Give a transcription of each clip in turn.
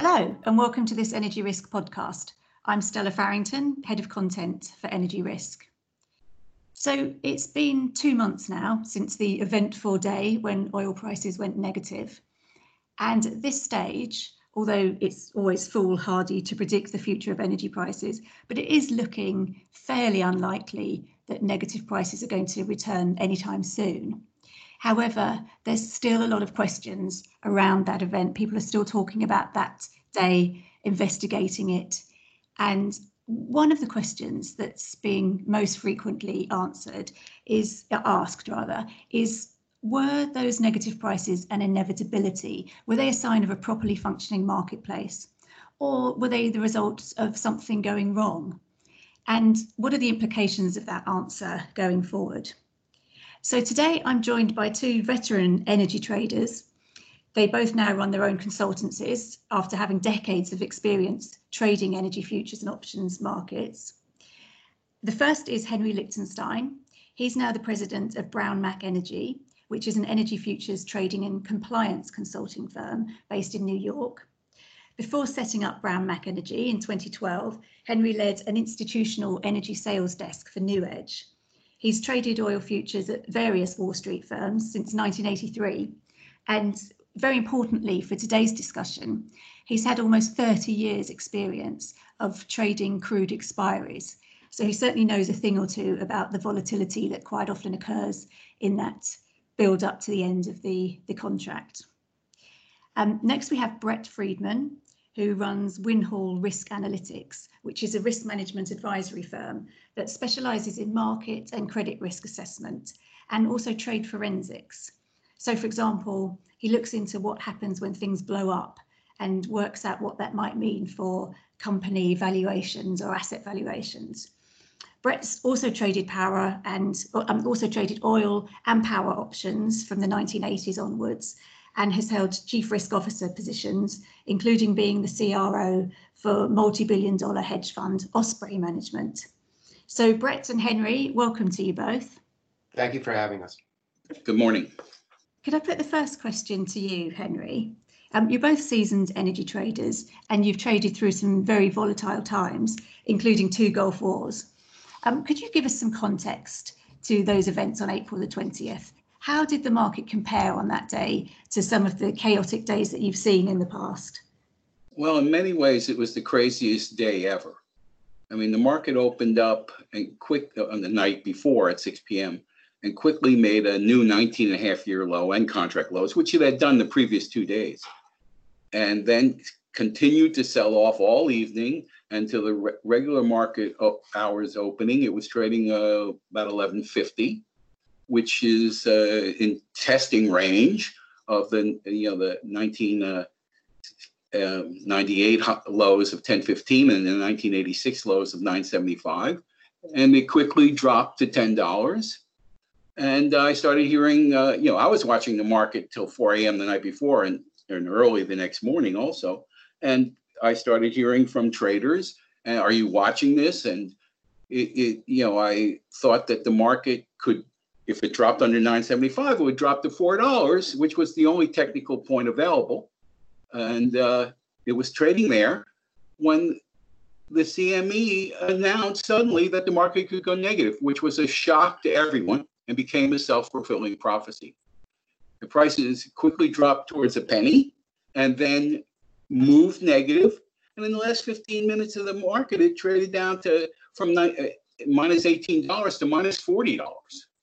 Hello, and welcome to this Energy Risk podcast. I'm Stella Farrington, Head of Content for Energy Risk. So it's been two months now since the eventful day when oil prices went negative. And at this stage, although it's always foolhardy to predict the future of energy prices, but it is looking fairly unlikely that negative prices are going to return anytime soon. However, there's still a lot of questions around that event. People are still talking about that day, investigating it. And one of the questions that's being most frequently answered is asked rather is were those negative prices an inevitability? Were they a sign of a properly functioning marketplace? Or were they the result of something going wrong? And what are the implications of that answer going forward? So today I'm joined by two veteran energy traders. They both now run their own consultancies after having decades of experience trading energy futures and options markets. The first is Henry Lichtenstein. He's now the president of Brown Mac Energy, which is an energy futures trading and compliance consulting firm based in New York. Before setting up Brown Mac Energy in 2012, Henry led an institutional energy sales desk for NewEdge, He's traded oil futures at various Wall Street firms since 1983. And very importantly for today's discussion, he's had almost 30 years experience of trading crude expiries. So he certainly knows a thing or two about the volatility that quite often occurs in that build up to the end of the, the contract. Um, next, we have Brett Friedman, who runs Winhall Risk Analytics, which is a risk management advisory firm that specializes in market and credit risk assessment and also trade forensics. So, for example, he looks into what happens when things blow up and works out what that might mean for company valuations or asset valuations. Brett's also traded power and um, also traded oil and power options from the 1980s onwards and has held chief risk officer positions, including being the CRO for multi billion dollar hedge fund Osprey Management. So, Brett and Henry, welcome to you both. Thank you for having us. Good morning. Could I put the first question to you, Henry? Um, you're both seasoned energy traders and you've traded through some very volatile times, including two Gulf Wars. Um, could you give us some context to those events on April the 20th how did the market compare on that day to some of the chaotic days that you've seen in the past? Well, in many ways, it was the craziest day ever. I mean, the market opened up and quick uh, on the night before at 6 p.m. and quickly made a new 19 and a half year low and contract lows, which it had done the previous two days. And then continued to sell off all evening until the re- regular market hours opening. It was trading uh, about 1150 which is uh, in testing range of the you know the 1998 uh, um, lows of 1015 and the 1986 lows of 975 and it quickly dropped to $10 and i started hearing uh, you know i was watching the market till 4 a.m the night before and, and early the next morning also. And i started hearing from traders and are you watching this? And it, it, you know i thought that the market could if it dropped under 975, it would drop to $4, which was the only technical point available. And uh, it was trading there when the CME announced suddenly that the market could go negative, which was a shock to everyone and became a self fulfilling prophecy. The prices quickly dropped towards a penny and then moved negative. And in the last 15 minutes of the market, it traded down to from uh, minus $18 to minus $40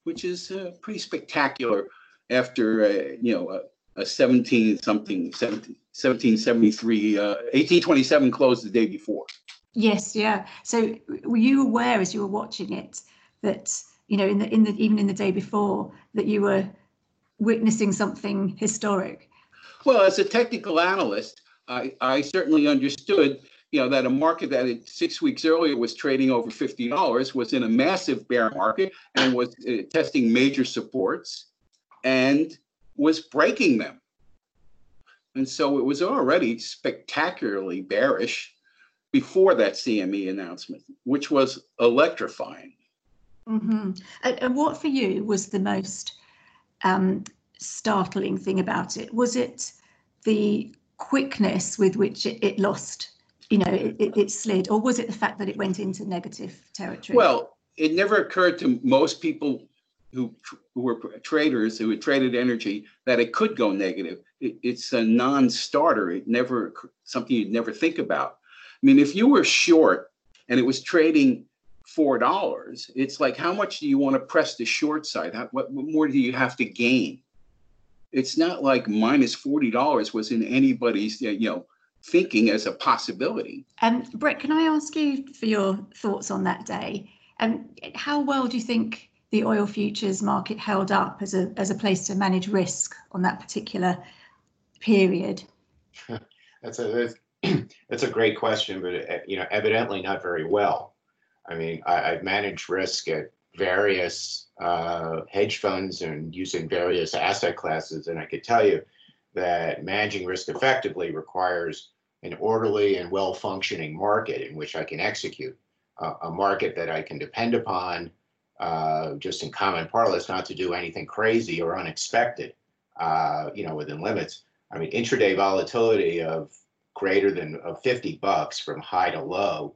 which is uh, pretty spectacular after, uh, you know, a, a 17 something, 17, 1773, uh, 1827 closed the day before. Yes, yeah. So were you aware as you were watching it that, you know, in the, in the, even in the day before that you were witnessing something historic? Well, as a technical analyst, I, I certainly understood you know, that a market that six weeks earlier was trading over $50 was in a massive bear market and was uh, testing major supports and was breaking them. And so it was already spectacularly bearish before that CME announcement, which was electrifying. Mm-hmm. And, what for you was the most um, startling thing about it? Was it the quickness with which it, it lost, you know, it, it, it slid, or was it the fact that it went into negative territory? Well, it never occurred to most people who, who were traders who had traded energy that it could go negative. It, it's a non-starter. It never something you'd never think about. I mean, if you were short and it was trading four dollars, it's like how much do you want to press the short side? How, what, what more do you have to gain? It's not like minus forty dollars was in anybody's you know thinking as a possibility. And um, Brett, can I ask you for your thoughts on that day? And um, how well do you think the oil futures market held up as a as a place to manage risk on that particular period? that's a that's a great question, but uh, you know, evidently not very well. I mean, I, have managed risk at various uh, hedge funds and using various asset classes, and I could tell you that managing risk effectively requires an orderly and well-functioning market in which I can execute, uh, a market that I can depend upon uh, just in common parlance, not to do anything crazy or unexpected, uh, you know, within limits. I mean, intraday volatility of greater than of 50 bucks from high to low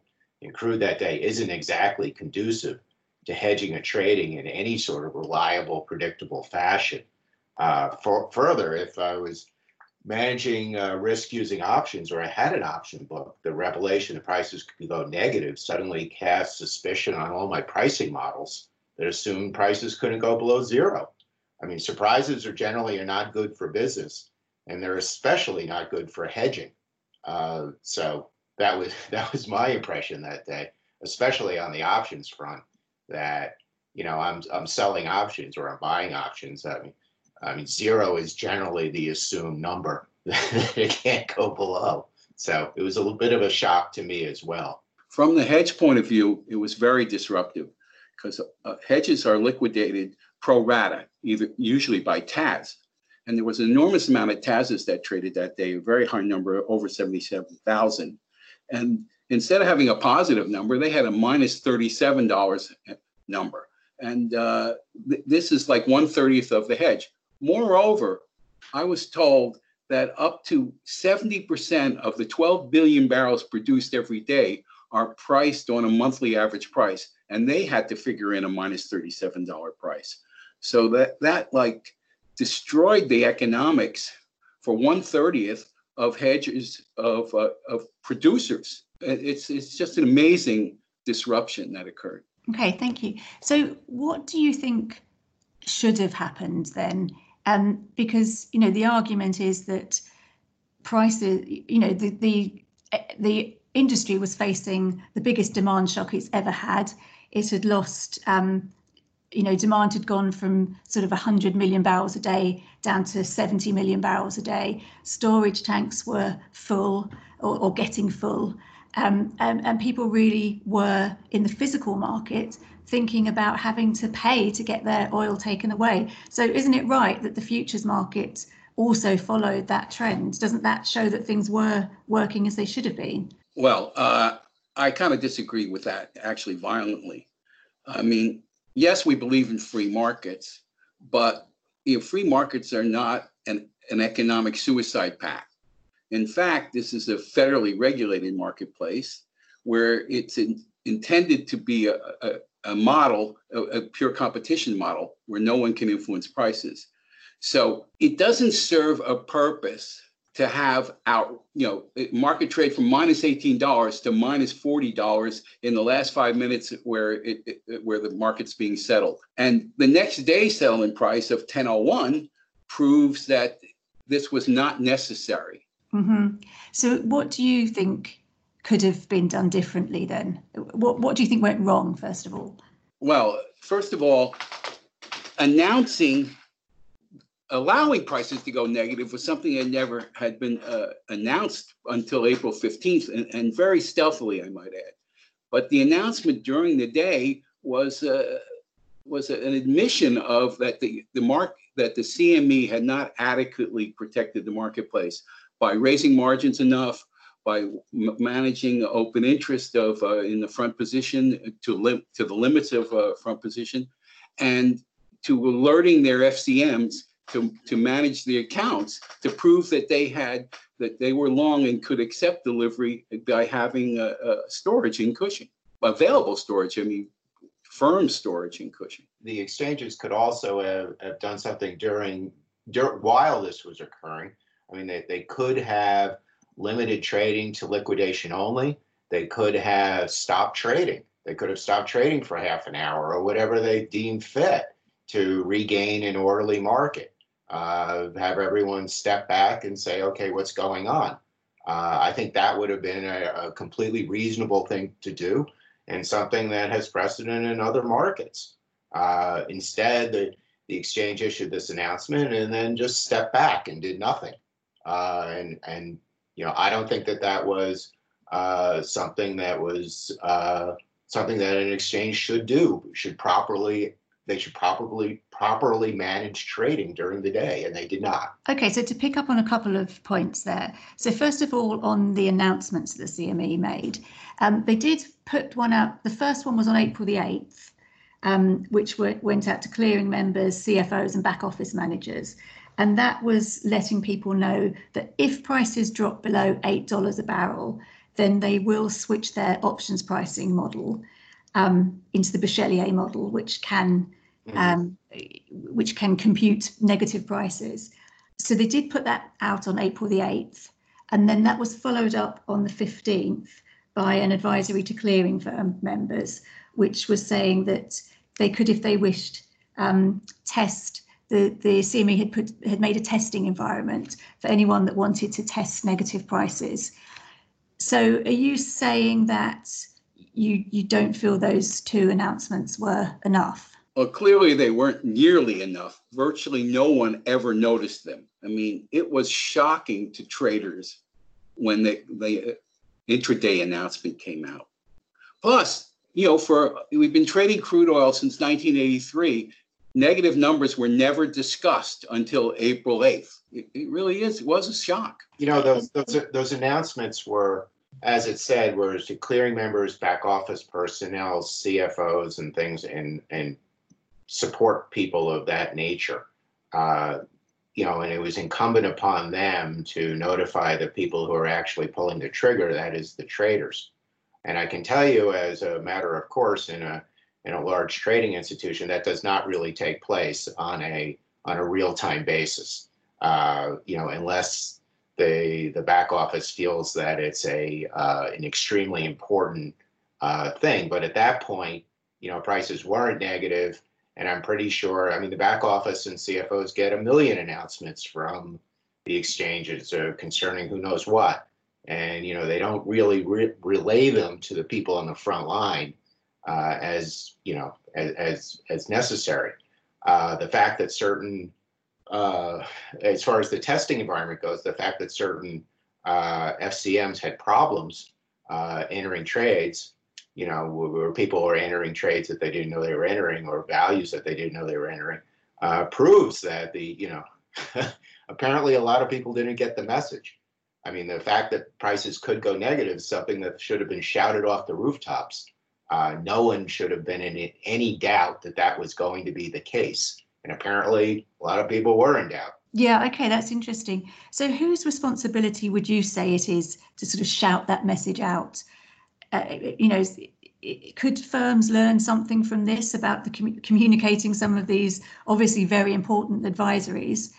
crude that day isn't exactly conducive to hedging or trading in any sort of reliable, predictable fashion. Uh, for, further, if I was managing uh, risk using options or I had an option book, the revelation that prices could go negative suddenly cast suspicion on all my pricing models that assumed prices couldn't go below zero. I mean, surprises are generally are not good for business, and they're especially not good for hedging. Uh, so that was that was my impression that day, especially on the options front. That you know, I'm I'm selling options or I'm buying options. I mean, I mean, zero is generally the assumed number that it can't go below. So it was a little bit of a shock to me as well. From the hedge point of view, it was very disruptive because uh, hedges are liquidated pro rata, either usually by TAS. And there was an enormous amount of TASs that traded that day, a very high number, over 77,000. And instead of having a positive number, they had a minus $37 number. And uh, th- this is like one thirtieth of the hedge. Moreover, I was told that up to 70% of the 12 billion barrels produced every day are priced on a monthly average price and they had to figure in a minus $37 price. So that that like destroyed the economics for one thirtieth of hedges of uh, of producers. It's it's just an amazing disruption that occurred. Okay, thank you. So, what do you think should have happened then? Um, because you know the argument is that prices, you know, the the the industry was facing the biggest demand shock it's ever had it had lost, um, you know, demand had gone from sort of 100 million barrels a day down to 70 million barrels a day. Storage tanks were full or, or getting full. Um, and, and people really were in the physical market thinking about having to pay to get their oil taken away. So, isn't it right that the futures market also followed that trend? Doesn't that show that things were working as they should have been? Well, uh, I kind of disagree with that actually violently. I mean, yes, we believe in free markets, but you know, free markets are not an, an economic suicide pact. In fact, this is a federally regulated marketplace where it's in, intended to be a, a, a model, a, a pure competition model where no one can influence prices. So it doesn't serve a purpose to have our, you know, market trade from minus $18 to minus $40 in the last five minutes where it, it, where the market's being settled. And the next day settlement price of 1001 proves that this was not necessary. Mm-hmm. So what do you think could have been done differently then? What, what do you think went wrong, first of all? Well, first of all, announcing allowing prices to go negative was something that never had been uh, announced until April 15th, and, and, very stealthily, I might add. But the announcement during the day was uh, was an admission of that the the mark that the CME had not adequately protected the marketplace by raising margins enough, by managing open interest of uh, in the front position to lim- to the limits of uh, front position, and to alerting their FCMs to, to manage the accounts to prove that they had that they were long and could accept delivery by having a, a storage in Cushing, available storage. I mean, firm storage in Cushing. The exchanges could also have, have done something during, dur- while this was occurring. I mean, they, they could have limited trading to liquidation only. They could have stopped trading. They could have stopped trading for half an hour or whatever they deemed fit to regain an orderly market. Uh, have everyone step back and say, okay, what's going on? Uh, I think that would have been a, a, completely reasonable thing to do and something that has precedent in other markets. Uh, instead, the, the exchange issued this announcement and then just stepped back and did nothing. Uh, and, and, you know, I don't think that that was uh, something that was uh, something that an exchange should do, should properly they should properly properly manage trading during the day and they did not. Okay so to pick up on a couple of points there. So first of all on the announcements that the cme made um, they did put one out the first one was on april the 8th um, which went out to clearing members cfos and back office managers. And that was letting people know that if prices drop below $8 a barrel then they will switch their options pricing model um, into the Bachelier model, which can. Um, which can compute negative prices. So they did put that out on April the 8th, and then that was followed up on the 15th by an advisory to clearing firm members, which was saying that they could, if they wished, um, test the, the CME had put had made a testing environment for anyone that wanted to test negative prices. So are you saying that you you don't feel those two announcements were enough? Well, clearly they weren't nearly enough. Virtually no one ever noticed them. I mean, it was shocking to traders when the, the uh, intraday announcement came out. Plus, you know, for we've been trading crude oil since 1983. Negative numbers were never discussed until April 8th. It, it really is. It was a shock. You know, those those those announcements were as it said, was to clearing members, back office personnel, CFOs, and things, and and support people of that nature. Uh, you know, and it was incumbent upon them to notify the people who are actually pulling the trigger, that is the traders. And I can tell you, as a matter of course, in a in a large trading institution, that does not really take place on a on a real time basis. Uh, you know, unless the the back office feels that it's a uh, an extremely important uh, thing. But at that point, you know, prices weren't negative and I'm pretty sure, I mean, the back office and CFOs get a million announcements from the exchanges uh, concerning who knows what. And, you know, they don't really re- relay them to the people on the front line uh, as, you know, as, as, as necessary. Uh, the fact that certain, uh, as far as the testing environment goes, the fact that certain uh, FCMs had problems uh, entering trades you know, where people are entering trades that they didn't know they were entering or values that they didn't know they were entering, uh, proves that the, you know, apparently a lot of people didn't get the message. I mean, the fact that prices could go negative is something that should have been shouted off the rooftops. Uh, no one should have been in any doubt that that was going to be the case. And apparently, a lot of people were in doubt. Yeah, okay, that's interesting. So, whose responsibility would you say it is to sort of shout that message out? Uh, you know, could firms learn something from this about the com- communicating some of these obviously very important advisories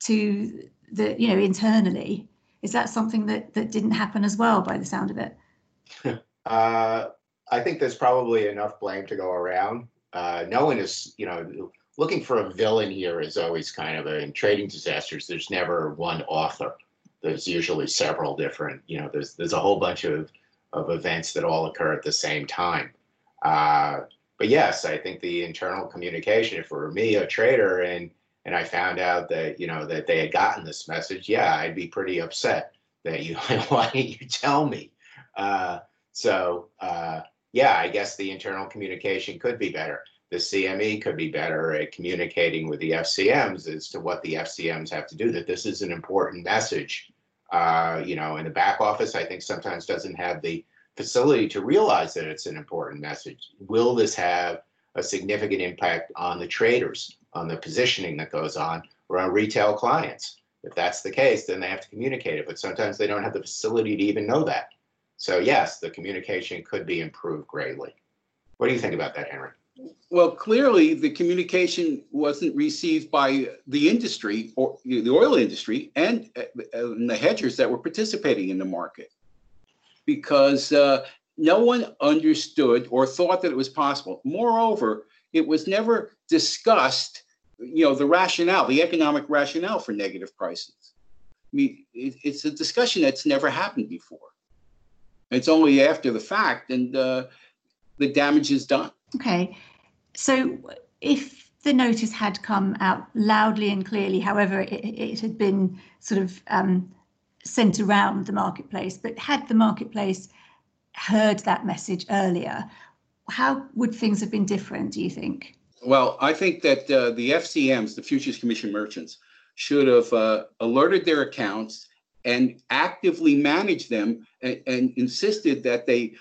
to the, you know, internally? Is that something that that didn't happen as well, by the sound of it? uh, I think there's probably enough blame to go around. Uh, no one is, you know, looking for a villain here is always kind of a, in trading disasters. There's never one author. There's usually several different. You know, there's there's a whole bunch of of events that all occur at the same time. Uh, but yes, I think the internal communication, if it were me, a trader, and and I found out that you know that they had gotten this message, yeah, I'd be pretty upset that you why didn't you tell me? Uh, so uh, yeah, I guess the internal communication could be better. The CME could be better at communicating with the FCMs as to what the FCMs have to do. That this is an important message uh, you know, in the back office, I think sometimes doesn't have the facility to realize that it's an important message. Will this have a significant impact on the traders, on the positioning that goes on, or on retail clients? If that's the case, then they have to communicate it, but sometimes they don't have the facility to even know that. So yes, the communication could be improved greatly. What do you think about that, Henry? Well, clearly the communication wasn't received by the industry or the oil industry and, uh, and the hedgers that were participating in the market because uh, no one understood or thought that it was possible. Moreover, it was never discussed, you know, the rationale, the economic rationale for negative prices. I mean, it, it's a discussion that's never happened before. It's only after the fact and uh, the damage is done. Okay. So if the notice had come out loudly and clearly, however, it, it had been sort of um, sent around the marketplace, but had the marketplace heard that message earlier, how would things have been different, do you think? Well, I think that uh, the FCMs, the Futures Commission merchants, should have uh, alerted their accounts and actively managed them and, and insisted that they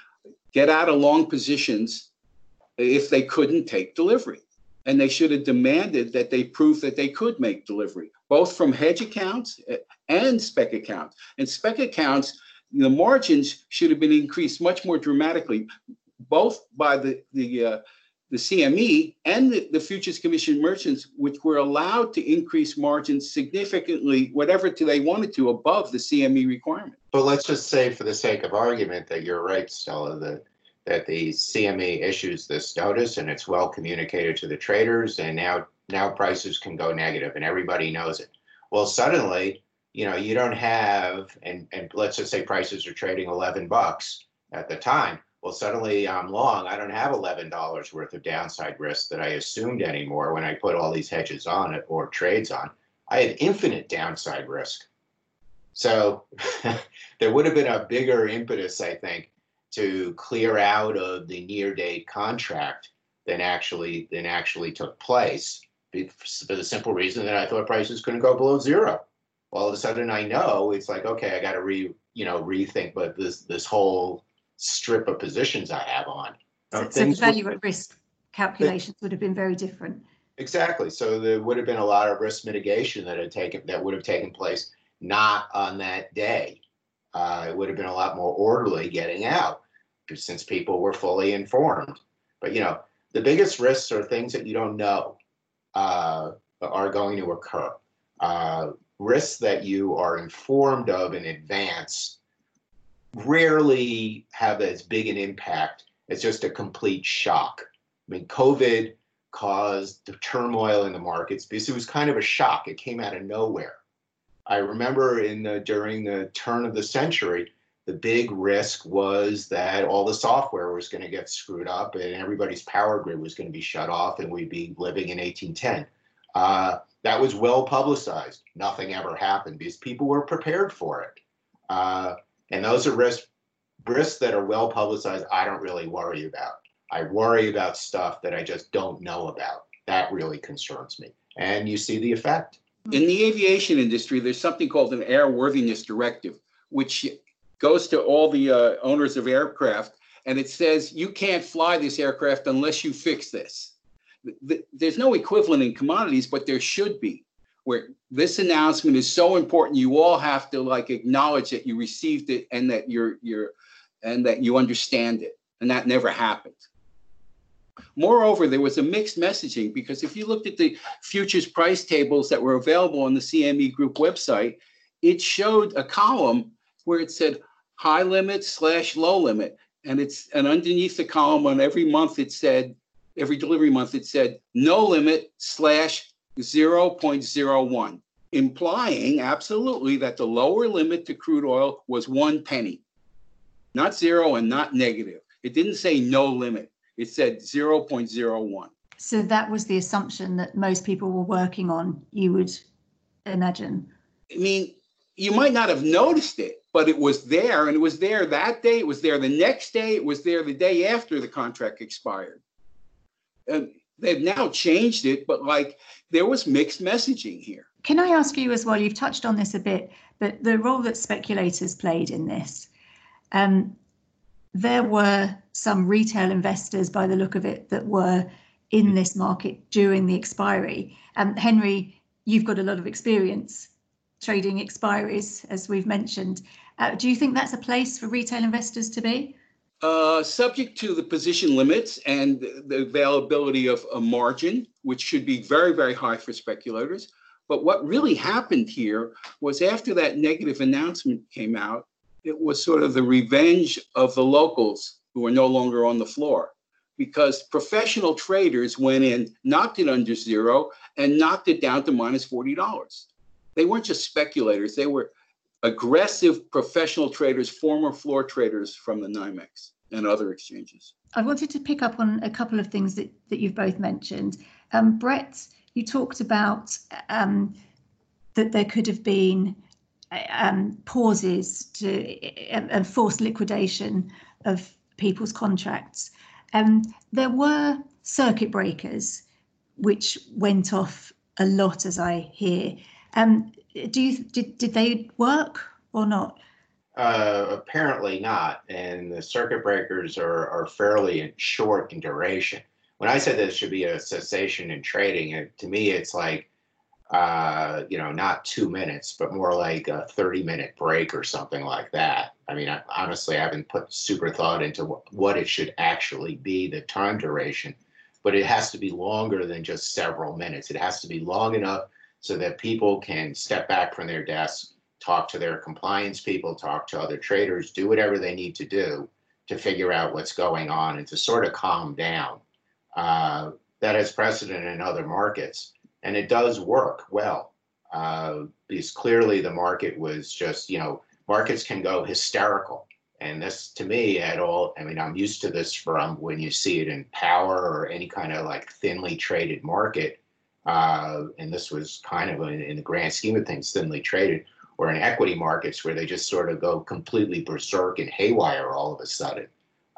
get out of long positions if they couldn't take delivery. And they should have demanded that they prove that they could make delivery, both from hedge accounts and spec accounts. And spec accounts, the margins should have been increased much more dramatically, both by the the uh, the CME and the, the, Futures Commission merchants, which were allowed to increase margins significantly, whatever they wanted to, above the CME requirement. But let's just say, for the sake of argument, that you're right, Stella, that that the CME issues this notice and it's well communicated to the traders, and now now prices can go negative, and everybody knows it. Well, suddenly, you know, you don't have, and and let's just say prices are trading 11 bucks at the time well, suddenly I'm long. I don't have $11 worth of downside risk that I assumed anymore when I put all these hedges on it or trades on. I had infinite downside risk. So there would have been a bigger impetus, I think, to clear out of the near date contract than actually than actually took place for the simple reason that I thought prices couldn't go below zero. All of a sudden I know it's like, okay, I got to re, you know, rethink but this this whole strip of positions I have on. So, so the value at risk calculations would have been very different. Exactly. So there would have been a lot of risk mitigation that had taken that would have taken place not on that day. Uh, it would have been a lot more orderly getting out since people were fully informed. But you know, the biggest risks are things that you don't know uh, are going to occur. Uh, risks that you are informed of in advance rarely have as big an impact as just a complete shock. I mean, COVID caused the turmoil in the markets because it was kind of a shock. It came out of nowhere. I remember in the during the turn of the century, the big risk was that all the software was going to get screwed up and everybody's power grid was going to be shut off and we'd be living in 1810. Uh, that was well publicized. Nothing ever happened because people were prepared for it. Uh, and those are risks risks that are well publicized. I don't really worry about. I worry about stuff that I just don't know about. That really concerns me. And you see the effect. In the aviation industry, there's something called an airworthiness directive, which goes to all the uh, owners of aircraft, and it says you can't fly this aircraft unless you fix this. There's no equivalent in commodities, but there should be where this announcement is so important you all have to like acknowledge that you received it and that you're you're and that you understand it and that never happened moreover there was a mixed messaging because if you looked at the futures price tables that were available on the cme group website it showed a column where it said high limit slash low limit and it's and underneath the column on every month it said every delivery month it said no limit slash 0.01, implying absolutely that the lower limit to crude oil was one penny, not zero and not negative. It didn't say no limit, it said 0.01. So that was the assumption that most people were working on, you would imagine. I mean, you might not have noticed it, but it was there and it was there that day, it was there the next day, it was there the day after the contract expired. And they've now changed it, but like there was mixed messaging here. Can I ask you as well? You've touched on this a bit, but the role that speculators played in this. Um, there were some retail investors, by the look of it, that were in this market during the expiry. Um, Henry, you've got a lot of experience trading expiries, as we've mentioned. Uh, do you think that's a place for retail investors to be? Uh, subject to the position limits and the availability of a margin, which should be very, very high for speculators. But what really happened here was after that negative announcement came out, it was sort of the revenge of the locals who are no longer on the floor because professional traders went in, knocked it under zero, and knocked it down to minus $40. They weren't just speculators, they were aggressive professional traders, former floor traders from the NYMEX and other exchanges. I wanted to pick up on a couple of things that, that you've both mentioned. Um, Brett, you talked about um, that there could have been um, pauses to uh, forced liquidation of people's contracts. Um, there were circuit breakers which went off a lot, as I hear. Um, do you did did they work or not? Uh, apparently not, and the circuit breakers are are fairly short in duration. When I said there should be a cessation in trading, it, to me it's like uh, you know, not two minutes, but more like a 30 minute break or something like that. I mean, I, honestly, I haven't put super thought into what, what it should actually be, the time duration, but it has to be longer than just several minutes. It has to be long enough so that people can step back from their desks, talk to their compliance people, talk to other traders, do whatever they need to do to figure out what's going on and to sort of calm down. Uh, that has precedent in other markets and it does work well uh, because clearly the market was just you know markets can go hysterical and this to me at all i mean i'm used to this from when you see it in power or any kind of like thinly traded market uh, and this was kind of in, in the grand scheme of things thinly traded or in equity markets where they just sort of go completely berserk and haywire all of a sudden.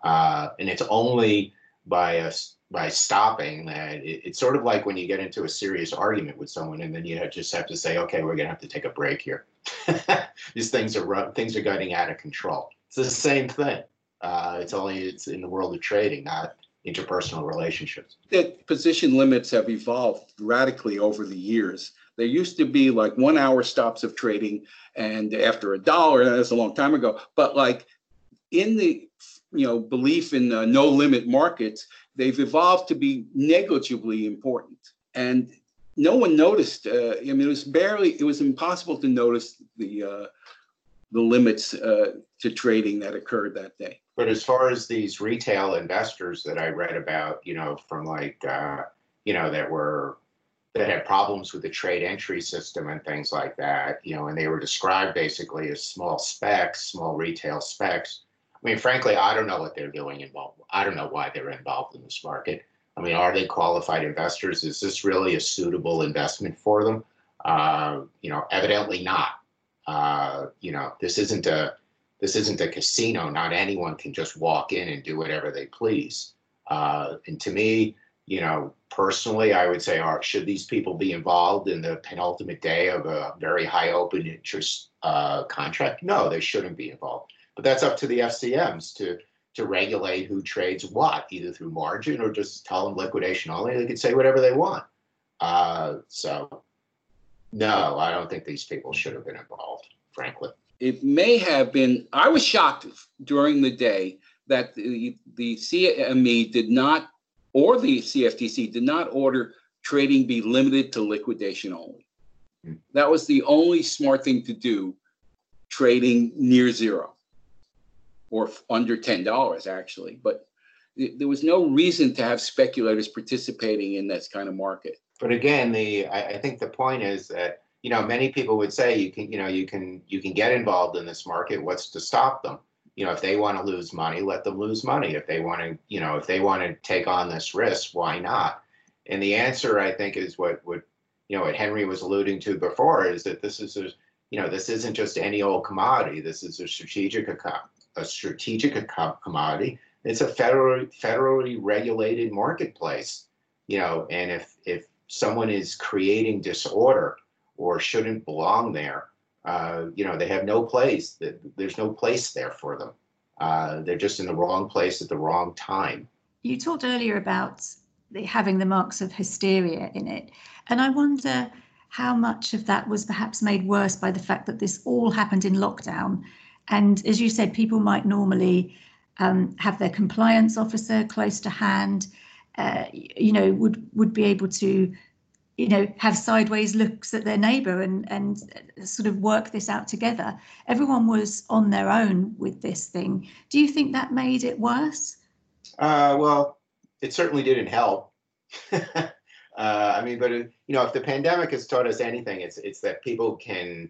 Uh, and it's only by us by stopping that it, it's sort of like when you get into a serious argument with someone and then you just have to say okay we're going to have to take a break here. These things are things are getting out of control. It's the same thing. Uh, it's only it's in the world of trading not interpersonal relationships. That position limits have evolved radically over the years. There used to be like one hour stops of trading and after a dollar that's a long time ago. But like in the you know belief in no limit markets they've evolved to be negligibly important. And no one noticed uh, i mean it was barely it was impossible to notice the uh, the limits uh, to trading that occurred that day but as far as these retail investors that i read about you know from like uh, you know that were that had problems with the trade entry system and things like that you know and they were described basically as small specs small retail specs I mean, frankly, I don't know what they're doing involved. I don't know why they're involved in this market. I mean, are they qualified investors? Is this really a suitable investment for them? Uh, you know, evidently not. Uh, you know, this isn't a this isn't a casino. Not anyone can just walk in and do whatever they please. Uh, and to me, you know, personally, I would say, are should these people be involved in the penultimate day of a very high open interest uh, contract? No, they shouldn't be involved. But that's up to the FCMs to to regulate who trades what, either through margin or just tell them liquidation only. They can say whatever they want. Uh, so, no, I don't think these people should have been involved, frankly. It may have been, I was shocked during the day that the, the CME did not, or the CFTC did not order trading be limited to liquidation only. Hmm. That was the only smart thing to do, trading near zero or under $10 actually. But there was no reason to have speculators participating in this kind of market. But again, the I, I think the point is that you know many people would say you can you know you can you can get involved in this market. What's to stop them? You know, if they want to lose money, let them lose money. If they want to, you know, if they want to take on this risk, why not? And the answer, I think, is what would, you know what Henry was alluding to before is that this is a you know this isn't just any old commodity. This is a strategic a strategic commodity. It's a federally federally regulated marketplace, you know. And if if someone is creating disorder or shouldn't belong there, uh, you know, they have no place. There's no place there for them. Uh, they're just in the wrong place at the wrong time. You talked earlier about the, having the marks of hysteria in it, and I wonder how much of that was perhaps made worse by the fact that this all happened in lockdown. And as you said, people might normally um, have their compliance officer close to hand, uh, you know, would would be able to, you know, have sideways looks at their neighbour and and sort of work this out together. Everyone was on their own with this thing. Do you think that made it worse? Uh, well, it certainly didn't help. uh, I mean, but it, you know, if the pandemic has taught us anything, it's it's that people can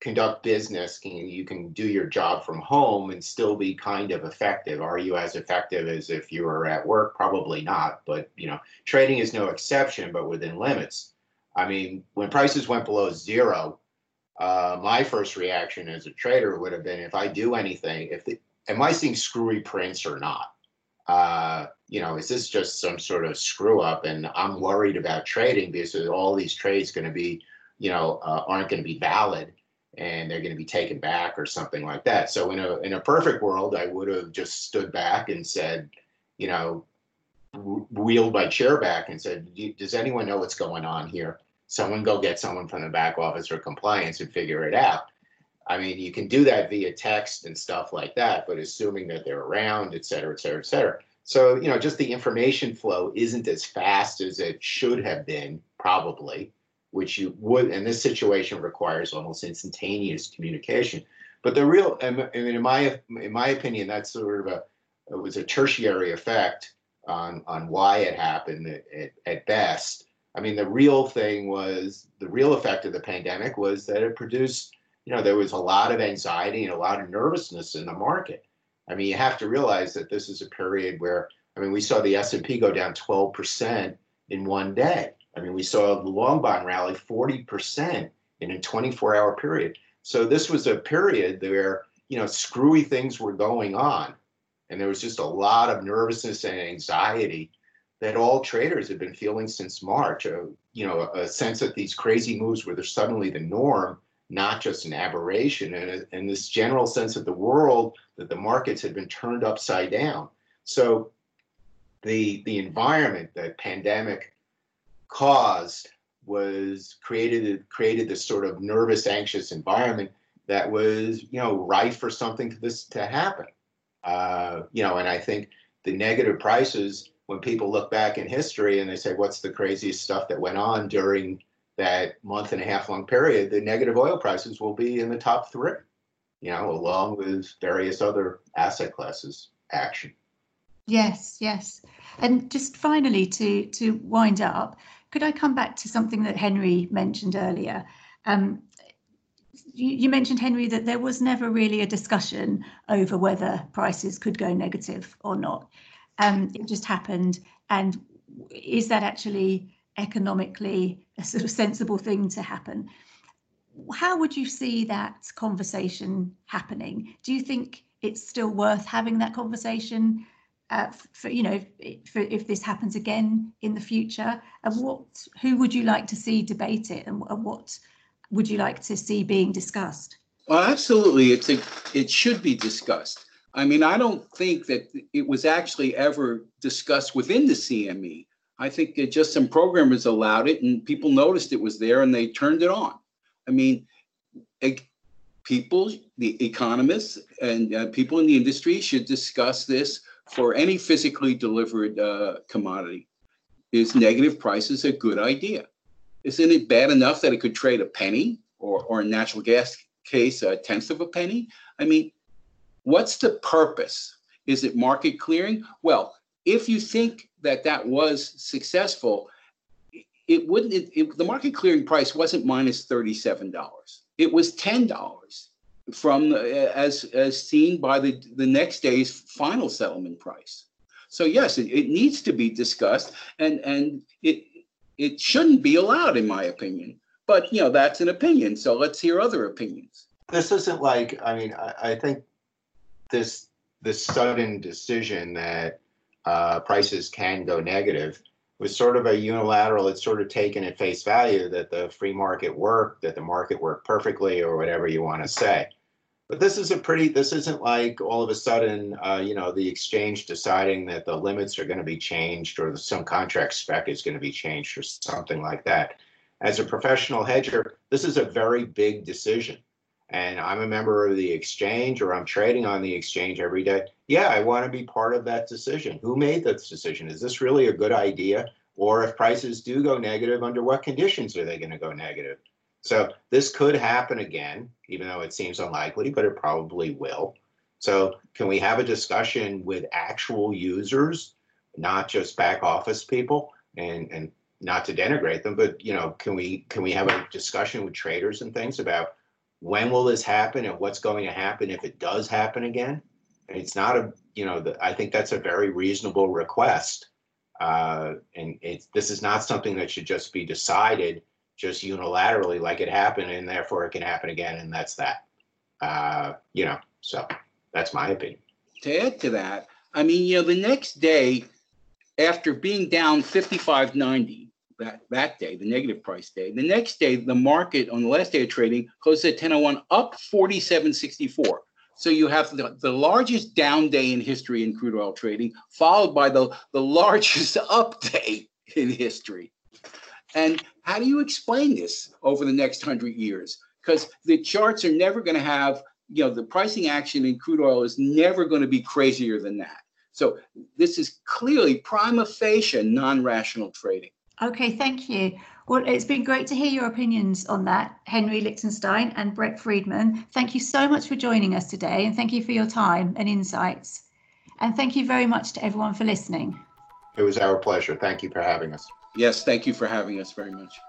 conduct business can you can do your job from home and still be kind of effective. Are you as effective as if you were at work? Probably not but you know trading is no exception but within limits. I mean when prices went below zero uh, my first reaction as a trader would have been if i do anything if the, am i seeing screwy prints or not? Uh, you know is this just some sort of screw up? And i'm worried about trading because all these trades going to be you know uh, aren't going to be valid and they're going to be taken back or something like that. So in a in a perfect world, I would have just stood back and said, you know, wheeled my chair back and said, "Does anyone know what's going on here? Someone go get someone from the back office or compliance and figure it out." I mean, you can do that via text and stuff like that, but assuming that they're around, et cetera, et cetera, et cetera. So, you know, just the information flow isn't as fast as it should have been, probably which you would in this situation requires almost instantaneous communication. But the real, I mean, in my in my opinion, that's sort of a it was a tertiary effect on on why it happened at, at best. I mean, the real thing was the real effect of the pandemic was that it produced, you know, there was a lot of anxiety and a lot of nervousness in the market. I mean, you have to realize that this is a period where, I mean, we saw the S&P go down 12% in one day. I mean, we saw the long bond rally 40% in a 24 hour period. So this was a period where, you know, screwy things were going on. And there was just a lot of nervousness and anxiety that all traders had been feeling since March. A, you know, a sense that these crazy moves were suddenly the norm, not just an aberration, and, uh, and this general sense of the world that the markets had been turned upside down. So the the environment, the pandemic caused was created created this sort of nervous, anxious environment that was, you know, rife for something to this to happen. Uh, you know, and I think the negative prices, when people look back in history and they say, what's the craziest stuff that went on during that month and a half long period, the negative oil prices will be in the top three, you know, along with various other asset classes action. Yes, yes. And just finally to to wind up, could I come back to something that Henry mentioned earlier? Um, you, you, mentioned, Henry, that there was never really a discussion over whether prices could go negative or not. Um, it just happened. And is that actually economically a sort of sensible thing to happen? How would you see that conversation happening? Do you think it's still worth having that conversation? Uh, for you know for if this happens again in the future and what who would you like to see debate it and, and what would you like to see being discussed? Well absolutely it's a it should be discussed. I mean i don't think that it was actually ever discussed within the cme i think that just some programmers allowed it and people noticed it was there and they turned it on. I mean it, people the economists and uh, people in the industry should discuss this for any physically delivered uh, commodity is negative prices a good idea? Isn't it bad enough that it could trade a penny or, or in natural gas case, a tenth of a penny? I mean, what's the purpose? Is it market clearing? Well, if you think that that was successful, it wouldn't, it, it, the market clearing price wasn't minus $37. It was $10 from as as seen by the the next day's final settlement price. So yes, it, it needs to be discussed, and and it it shouldn't be allowed, in my opinion. But you know that's an opinion. So let's hear other opinions. This isn't like I mean I, I think this this sudden decision that uh, prices can go negative was sort of a unilateral, it's sort of taken at face value that the free market worked, that the market worked perfectly, or whatever you want to say. But this is a pretty, this isn't like all of a sudden, uh, you know, the exchange deciding that the limits are going to be changed or some contract spec is going to be changed or something like that. as a professional hedger, this is a very big decision. And I'm a member of the exchange or I'm trading on the exchange every day. Yeah, I want to be part of that decision. Who made this decision? Is this really a good idea? Or if prices do go negative, under what conditions are they going to go negative? So this could happen again, even though it seems unlikely, but it probably will. So can we have a discussion with actual users, not just back office people? And and not to denigrate them, but you know, can we can we have a discussion with traders and things about when will this happen and what's going to happen if it does happen again? And it's not a you know, the, I think that's a very reasonable request. Uh, and it's this is not something that should just be decided just unilaterally like it happened and therefore it can happen again and that's that. Uh, you know, so that's my opinion. To add to that, I mean, you know, the next day after being down 55.90 that, that day, the negative price day, the next day, the market on the last day of trading closed at 1001 up 47.64. So you have the, the largest down day in history in crude oil trading, followed by the, the largest up day in history. And how do you explain this over the next hundred years? Because the charts are never going to have, you know, the pricing action in crude oil is never going to be crazier than that. So this is clearly prima facie non-rational trading. Okay, thank you. Well, it's been great to hear your opinions on that, Henry Lichtenstein and Brett Friedman. Thank you so much for joining us today, and thank you for your time and insights. And thank you very much to everyone for listening. It was our pleasure. Thank you for having us. Yes, thank you for having us very much.